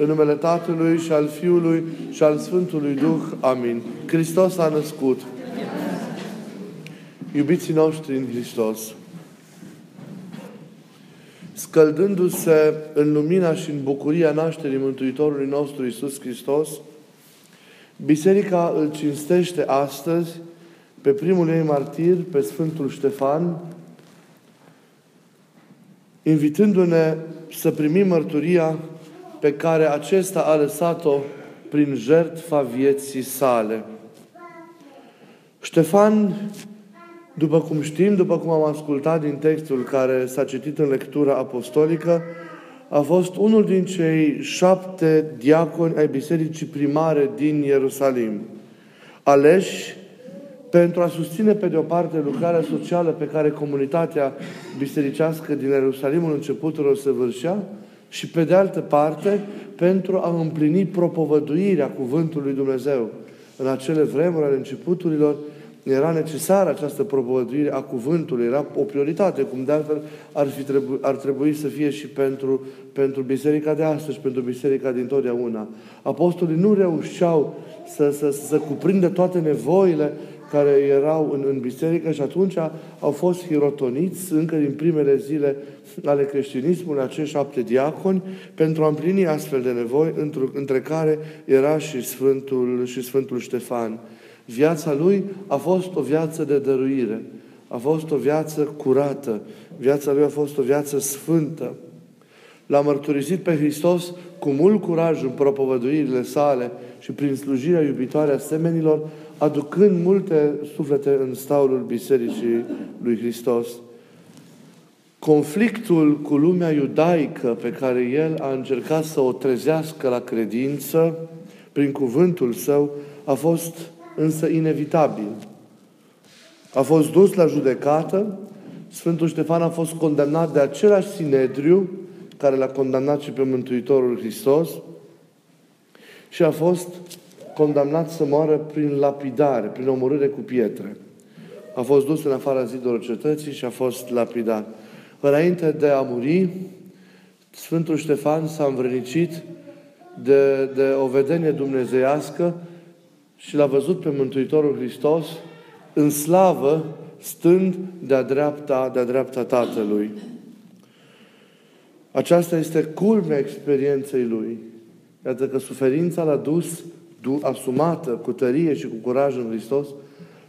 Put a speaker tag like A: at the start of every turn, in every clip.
A: în numele Tatălui și al Fiului și al Sfântului Duh. Amin. Hristos a născut. Iubiții noștri în Hristos, scăldându-se în lumina și în bucuria nașterii Mântuitorului nostru Isus Hristos, Biserica îl cinstește astăzi pe primul ei martir, pe Sfântul Ștefan, invitându-ne să primim mărturia pe care acesta a lăsat-o prin jertfa vieții sale. Ștefan, după cum știm, după cum am ascultat din textul care s-a citit în lectura apostolică, a fost unul din cei șapte diaconi ai bisericii primare din Ierusalim, aleși pentru a susține pe de o parte lucrarea socială pe care comunitatea bisericească din Ierusalimul începutul o să vârșea și pe de altă parte pentru a împlini propovăduirea cuvântului lui Dumnezeu. În acele vremuri ale începuturilor era necesară această propovăduire a cuvântului, era o prioritate, cum de altfel ar, fi trebu- ar trebui să fie și pentru, pentru biserica de astăzi, pentru biserica din totdeauna. Apostolii nu reușeau să, să, să cuprindă toate nevoile care erau în, în biserică și atunci au fost hirotoniți încă din primele zile ale creștinismului acești șapte diaconi pentru a împlini astfel de nevoi, între care era și Sfântul, și Sfântul Ștefan. Viața lui a fost o viață de dăruire, a fost o viață curată, viața lui a fost o viață sfântă. L-a mărturisit pe Hristos cu mult curaj în propovăduirile sale și prin slujirea iubitoare a semenilor, aducând multe suflete în staulul Bisericii lui Hristos. Conflictul cu lumea iudaică pe care el a încercat să o trezească la credință, prin cuvântul său, a fost însă inevitabil. A fost dus la judecată, Sfântul Ștefan a fost condamnat de același sinedriu care l-a condamnat și pe Mântuitorul Hristos și a fost condamnat să moară prin lapidare, prin omorâre cu pietre. A fost dus în afara zidurilor cetății și a fost lapidat. Înainte de a muri, Sfântul Ștefan s-a învrănicit de, de o vedenie dumnezeiască și l-a văzut pe Mântuitorul Hristos în slavă, stând de-a dreapta, de-a dreapta Tatălui. Aceasta este culmea experienței lui. Iată că suferința l-a dus asumată cu tărie și cu curaj în Hristos,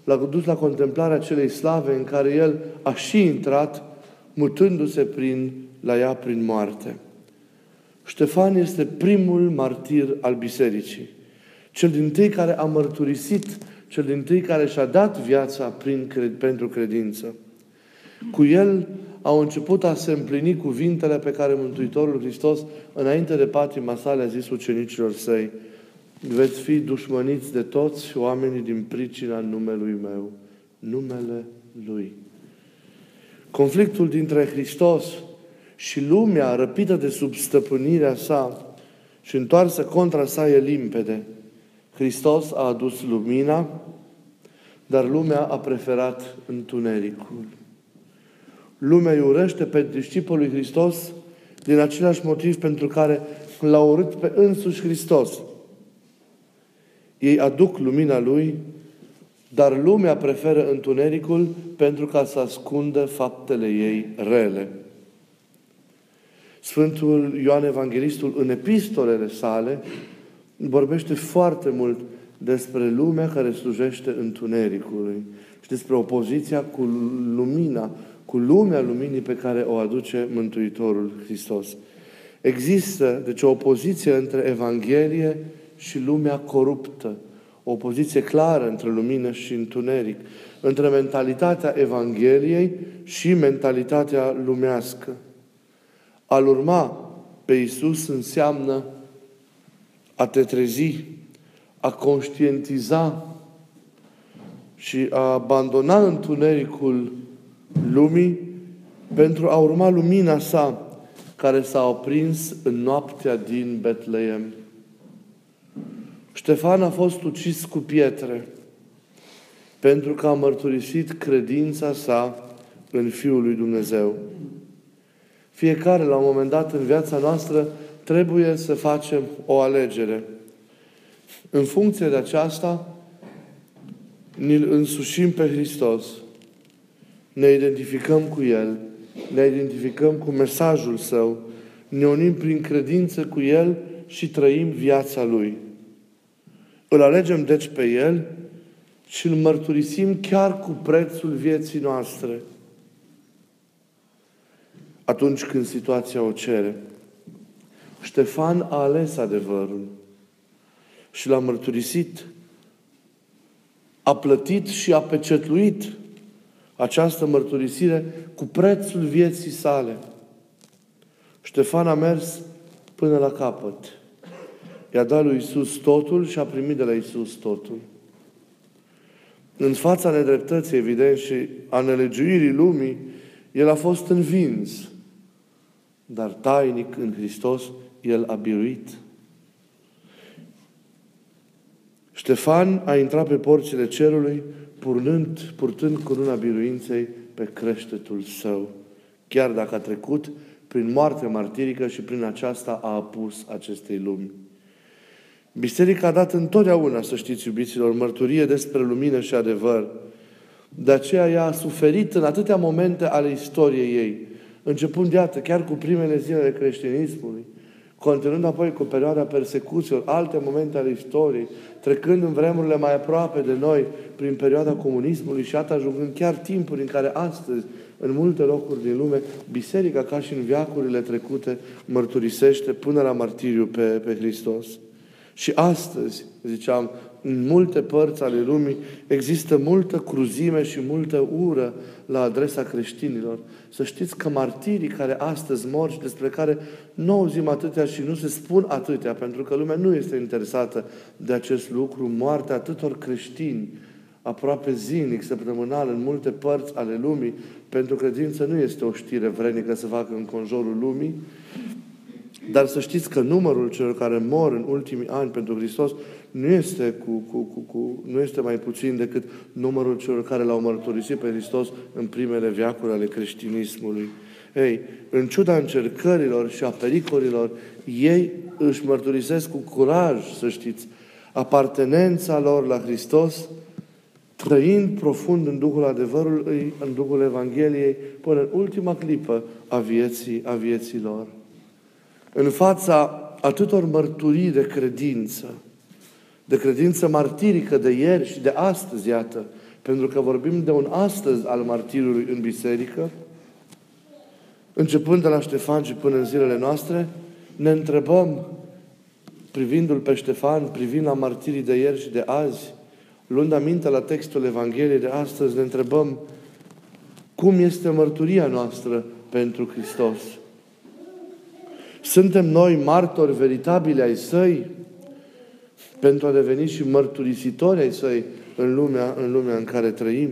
A: l-a dus la contemplarea acelei slave în care El a și intrat, mutându-se prin, la ea prin moarte. Ștefan este primul martir al bisericii. Cel din tâi care a mărturisit, cel din tâi care și-a dat viața prin, cred, pentru credință. Cu el au început a se împlini cuvintele pe care Mântuitorul Hristos, înainte de patima sale, a zis ucenicilor săi – veți fi dușmăniți de toți oamenii din pricina numelui meu, numele Lui. Conflictul dintre Hristos și lumea răpită de sub stăpânirea sa și întoarsă contra sa e limpede. Hristos a adus lumina, dar lumea a preferat întunericul. Lumea îi urăște pe discipolul lui Hristos din același motiv pentru care l-a urât pe însuși Hristos. Ei aduc lumina Lui, dar lumea preferă întunericul pentru ca să ascundă faptele ei rele. Sfântul Ioan Evanghelistul, în epistolele sale, vorbește foarte mult despre lumea care slujește întunericului și despre opoziția cu lumina, cu lumea luminii pe care o aduce Mântuitorul Hristos. Există, deci, o opoziție între Evanghelie și lumea coruptă. O poziție clară între lumină și întuneric. Între mentalitatea Evangheliei și mentalitatea lumească. A-L urma pe Iisus înseamnă a te trezi, a conștientiza și a abandona întunericul lumii pentru a urma lumina sa care s-a oprins în noaptea din Betleem. Ștefan a fost ucis cu pietre pentru că a mărturisit credința sa în Fiul lui Dumnezeu. Fiecare, la un moment dat în viața noastră, trebuie să facem o alegere. În funcție de aceasta, ne însușim pe Hristos, ne identificăm cu El, ne identificăm cu mesajul Său, ne unim prin credință cu El și trăim viața Lui. Îl alegem deci pe El și îl mărturisim chiar cu prețul vieții noastre. Atunci când situația o cere. Ștefan a ales adevărul și l-a mărturisit. A plătit și a pecetluit această mărturisire cu prețul vieții sale. Ștefan a mers până la capăt. I-a dat lui Isus totul și a primit de la Isus totul. În fața nedreptății, evident, și a nelegiuirii lumii, el a fost învins. Dar tainic în Hristos, el a biruit. Ștefan a intrat pe porțile cerului, purtând, purtând coruna biruinței pe creștetul său. Chiar dacă a trecut prin moarte martirică și prin aceasta a apus acestei lumi. Biserica a dat întotdeauna, să știți, iubiților, mărturie despre lumină și adevăr. De aceea ea a suferit în atâtea momente ale istoriei ei, începând, iată, chiar cu primele zile ale creștinismului, continuând apoi cu perioada persecuțiilor, alte momente ale istoriei, trecând în vremurile mai aproape de noi, prin perioada comunismului și atât ajungând chiar timpuri în care astăzi, în multe locuri din lume, biserica, ca și în viacurile trecute, mărturisește până la martiriu pe, pe Hristos. Și astăzi, ziceam, în multe părți ale lumii există multă cruzime și multă ură la adresa creștinilor. Să știți că martirii care astăzi mor și despre care nu auzim atâtea și nu se spun atâtea, pentru că lumea nu este interesată de acest lucru, moartea atâtor creștini, aproape zilnic, săptămânal, în multe părți ale lumii, pentru credință nu este o știre vrenică să facă în conjurul lumii, dar să știți că numărul celor care mor în ultimii ani pentru Hristos nu este, cu, cu, cu, cu, nu este mai puțin decât numărul celor care l-au mărturisit pe Hristos în primele viacuri ale creștinismului. Ei, în ciuda încercărilor și a pericolilor, ei își mărturisesc cu curaj, să știți, apartenența lor la Hristos, trăind profund în Duhul adevărului, în Duhul Evangheliei, până în ultima clipă a vieții, a vieții lor în fața atâtor mărturii de credință, de credință martirică de ieri și de astăzi, iată, pentru că vorbim de un astăzi al martirului în biserică, începând de la Ștefan și până în zilele noastre, ne întrebăm, privindu-l pe Ștefan, privind la martirii de ieri și de azi, luând aminte la textul Evangheliei de astăzi, ne întrebăm cum este mărturia noastră pentru Hristos. Suntem noi martori veritabili ai Săi pentru a deveni și mărturisitori ai Săi în lumea, în lumea în care trăim.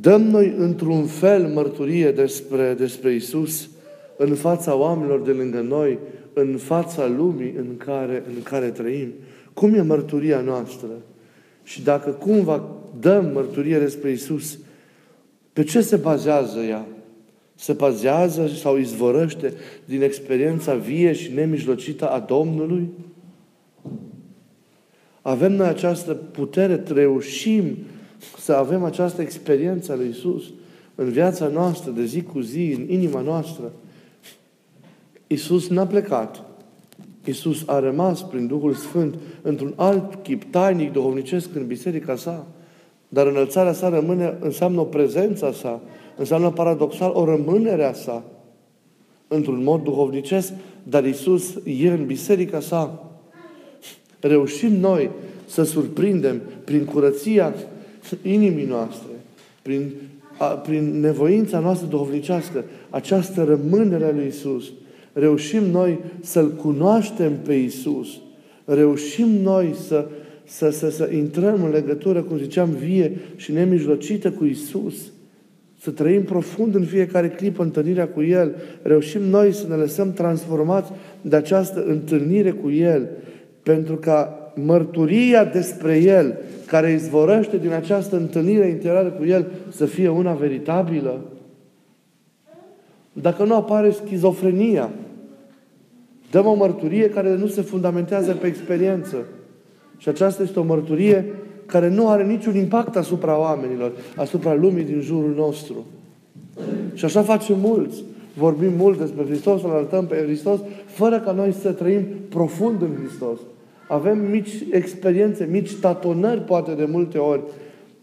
A: Dăm noi într-un fel mărturie despre, despre Isus în fața oamenilor de lângă noi, în fața lumii în care, în care trăim. Cum e mărturia noastră? Și dacă cumva dăm mărturie despre Isus, pe ce se bazează ea? Se bazează sau izvorăște din experiența vie și nemijlocită a Domnului? Avem noi această putere, reușim să avem această experiență a lui Isus în viața noastră, de zi cu zi, în inima noastră. Isus n-a plecat. Isus a rămas prin Duhul Sfânt într-un alt chip tainic, duhovnicesc în biserica sa. Dar înălțarea sa rămâne, înseamnă o prezența sa, înseamnă paradoxal o rămânere a sa într-un mod duhovnicesc, dar Isus e în biserica sa. Reușim noi să surprindem prin curăția inimii noastre, prin, a, prin nevoința noastră duhovnicească, această rămânere a lui Isus. Reușim noi să-L cunoaștem pe Isus. Reușim noi să, să, să, să intrăm în legătură, cum ziceam, vie și nemijlocită cu Isus să trăim profund în fiecare clipă întâlnirea cu El, reușim noi să ne lăsăm transformați de această întâlnire cu El, pentru ca mărturia despre El, care izvorăște din această întâlnire interioară cu El, să fie una veritabilă. Dacă nu apare schizofrenia, Dăm o mărturie care nu se fundamentează pe experiență. Și aceasta este o mărturie care nu are niciun impact asupra oamenilor, asupra lumii din jurul nostru. Și așa facem mulți. Vorbim mult despre Hristos, îl arătăm pe Hristos, fără ca noi să trăim profund în Hristos. Avem mici experiențe, mici tatonări, poate de multe ori,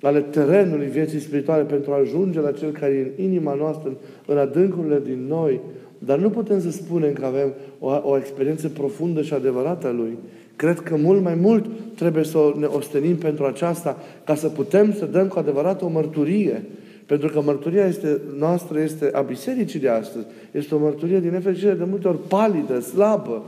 A: ale terenului vieții spirituale pentru a ajunge la Cel care e în inima noastră, în adâncurile din noi. Dar nu putem să spunem că avem o, o experiență profundă și adevărată a Lui. Cred că mult mai mult trebuie să ne ostenim pentru aceasta, ca să putem să dăm cu adevărat o mărturie. Pentru că mărturia este, noastră este a bisericii de astăzi. Este o mărturie din nefericire de multe ori palidă, slabă.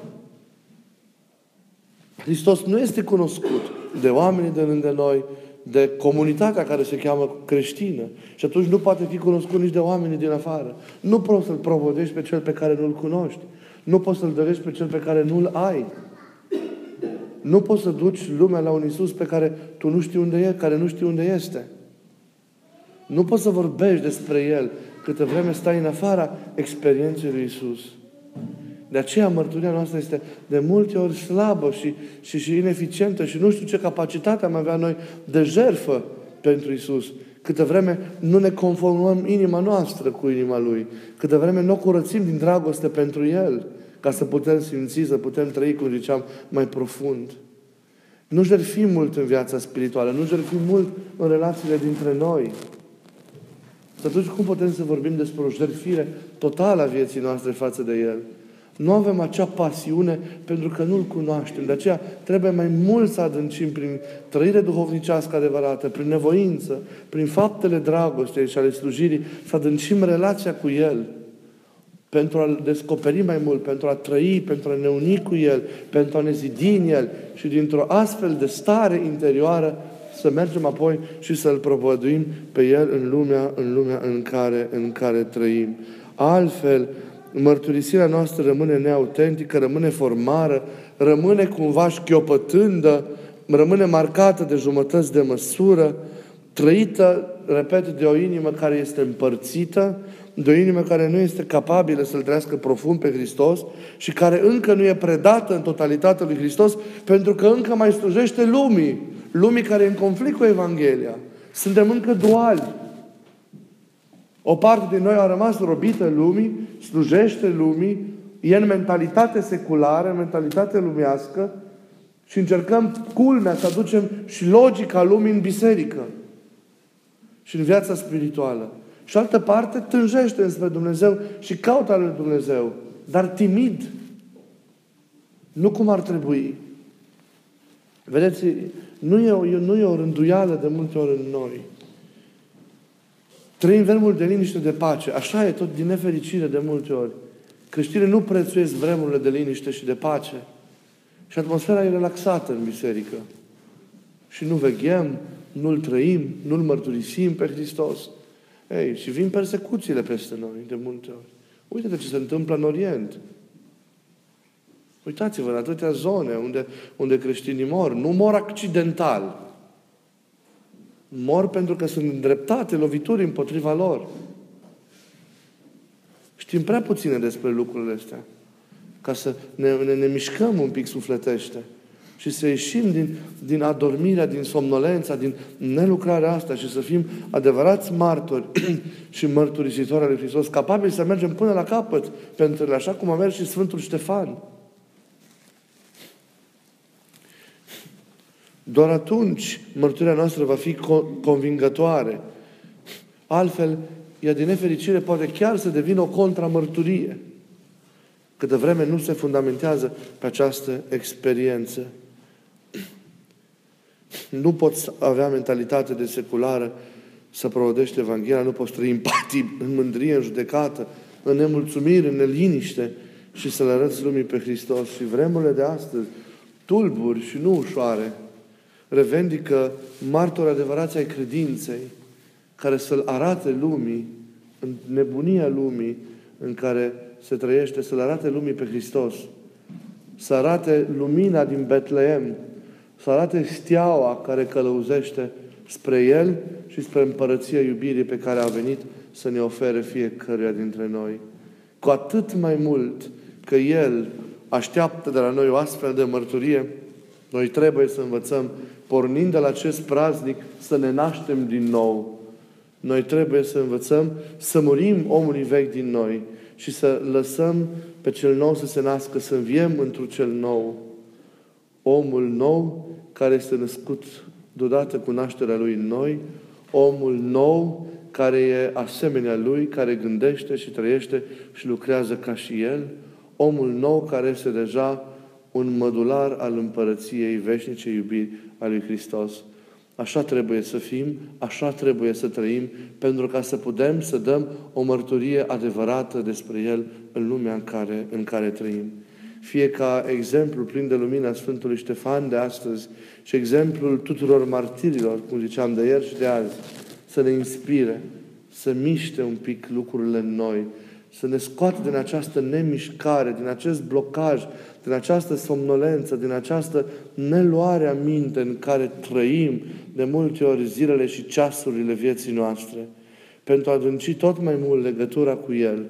A: Hristos nu este cunoscut de oamenii de lângă noi, de comunitatea care se cheamă creștină. Și atunci nu poate fi cunoscut nici de oamenii din afară. Nu poți să-L provodești pe cel pe care nu-L cunoști. Nu poți să-L dorești pe cel pe care nu-L ai. Nu poți să duci lumea la un Isus pe care tu nu știi unde e, care nu știi unde este. Nu poți să vorbești despre El câtă vreme stai în afara experienței lui Isus. De aceea mărturia noastră este de multe ori slabă și, și, și ineficientă și nu știu ce capacitate am avea noi de jerfă pentru Isus. Câtă vreme nu ne conformăm inima noastră cu inima Lui. Câtă vreme nu o curățim din dragoste pentru El ca să putem simți, să putem trăi, cum ziceam, mai profund. Nu jertfim mult în viața spirituală, nu jertfim mult în relațiile dintre noi. Și atunci cum putem să vorbim despre o jertfire totală a vieții noastre față de El? Nu avem acea pasiune pentru că nu-L cunoaștem. De aceea trebuie mai mult să adâncim prin trăire duhovnicească adevărată, prin nevoință, prin faptele dragostei și ale slujirii, să adâncim relația cu El pentru a-L descoperi mai mult, pentru a trăi, pentru a ne uni cu El, pentru a ne zidi în El și dintr-o astfel de stare interioară să mergem apoi și să-L propovăduim pe El în lumea, în lumea în care, în care trăim. Altfel, mărturisirea noastră rămâne neautentică, rămâne formară, rămâne cumva șchiopătândă, rămâne marcată de jumătăți de măsură, trăită, repet, de o inimă care este împărțită, de o inimă care nu este capabilă să-L trăiască profund pe Hristos și care încă nu e predată în totalitatea lui Hristos pentru că încă mai slujește lumii, lumii care e în conflict cu Evanghelia. Suntem încă duali. O parte din noi a rămas robită lumii, slujește lumii, e în mentalitate seculară, în mentalitate lumească și încercăm culmea să aducem și logica lumii în biserică și în viața spirituală. Și altă parte tânjește înspre Dumnezeu și caută al lui Dumnezeu, dar timid. Nu cum ar trebui. Vedeți, nu e, o, nu e o rânduială de multe ori în noi. Trăim vremuri de liniște, de pace. Așa e tot din nefericire de multe ori. Creștinii nu prețuiesc vremurile de liniște și de pace. Și atmosfera e relaxată în biserică. Și nu veghem, nu-L trăim, nu-L mărturisim pe Hristos. Ei, și vin persecuțiile peste noi de multe ori. Uite ce se întâmplă în Orient. Uitați-vă în atâtea zone unde, unde creștinii mor. Nu mor accidental. Mor pentru că sunt îndreptate lovituri împotriva lor. Știm prea puține despre lucrurile astea. Ca să ne, ne, ne mișcăm un pic sufletește și să ieșim din, din adormirea, din somnolența, din nelucrarea asta și să fim adevărați martori și mărturisitori ale Hristos, capabili să mergem până la capăt pentru ele, așa cum a mers și Sfântul Ștefan. Doar atunci mărturia noastră va fi convingătoare. Altfel, ea din nefericire poate chiar să devină o contramărturie. Câtă vreme nu se fundamentează pe această experiență. Nu poți avea mentalitate de seculară să provodești Evanghelia, nu poți trăi empatii, în mândrie, în judecată, în nemulțumire, în neliniște și să le arăți lumii pe Hristos. Și vremurile de astăzi, tulburi și nu ușoare, revendică martori adevărați ai credinței, care să-L arate lumii, în nebunia lumii în care se trăiește, să-L arate lumii pe Hristos, să arate lumina din Betleem, să arate steaua care călăuzește spre El și spre împărăția iubirii pe care a venit să ne ofere fiecăruia dintre noi. Cu atât mai mult că El așteaptă de la noi o astfel de mărturie, noi trebuie să învățăm, pornind de la acest praznic, să ne naștem din nou. Noi trebuie să învățăm să murim omului vechi din noi și să lăsăm pe cel nou să se nască, să înviem într cel nou. Omul nou care este născut deodată cu nașterea lui în noi, omul nou care e asemenea lui, care gândește și trăiește și lucrează ca și el, omul nou care este deja un mădular al împărăției veșnice iubiri a lui Hristos. Așa trebuie să fim, așa trebuie să trăim, pentru ca să putem să dăm o mărturie adevărată despre El în lumea în care, în care trăim. Fie ca exemplu plin de lumina Sfântului Ștefan de astăzi și exemplul tuturor martirilor, cum ziceam de ieri și de azi, să ne inspire, să miște un pic lucrurile în noi, să ne scoată din această nemișcare, din acest blocaj, din această somnolență, din această neluare a minte în care trăim de multe ori zilele și ceasurile vieții noastre, pentru a adânci tot mai mult legătura cu El,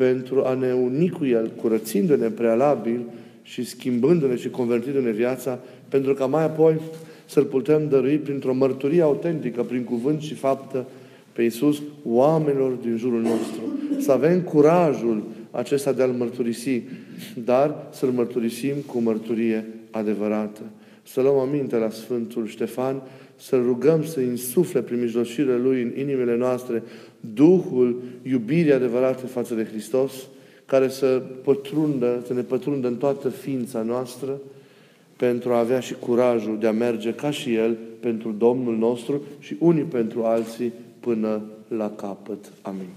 A: pentru a ne uni cu El, curățindu-ne prealabil și schimbându-ne și convertindu-ne viața, pentru ca mai apoi să-L putem dărui printr-o mărturie autentică, prin cuvânt și faptă, pe Iisus oamenilor din jurul nostru. Să avem curajul acesta de a-L mărturisi, dar să-L mărturisim cu mărturie adevărată. Să luăm aminte la Sfântul Ștefan, să rugăm să insufle prin mijlocirea Lui în inimile noastre Duhul iubirii adevărate față de Hristos, care să pătrundă, să ne pătrundă în toată ființa noastră, pentru a avea și curajul de a merge ca și El pentru Domnul nostru și unii pentru alții până la capăt. Amin.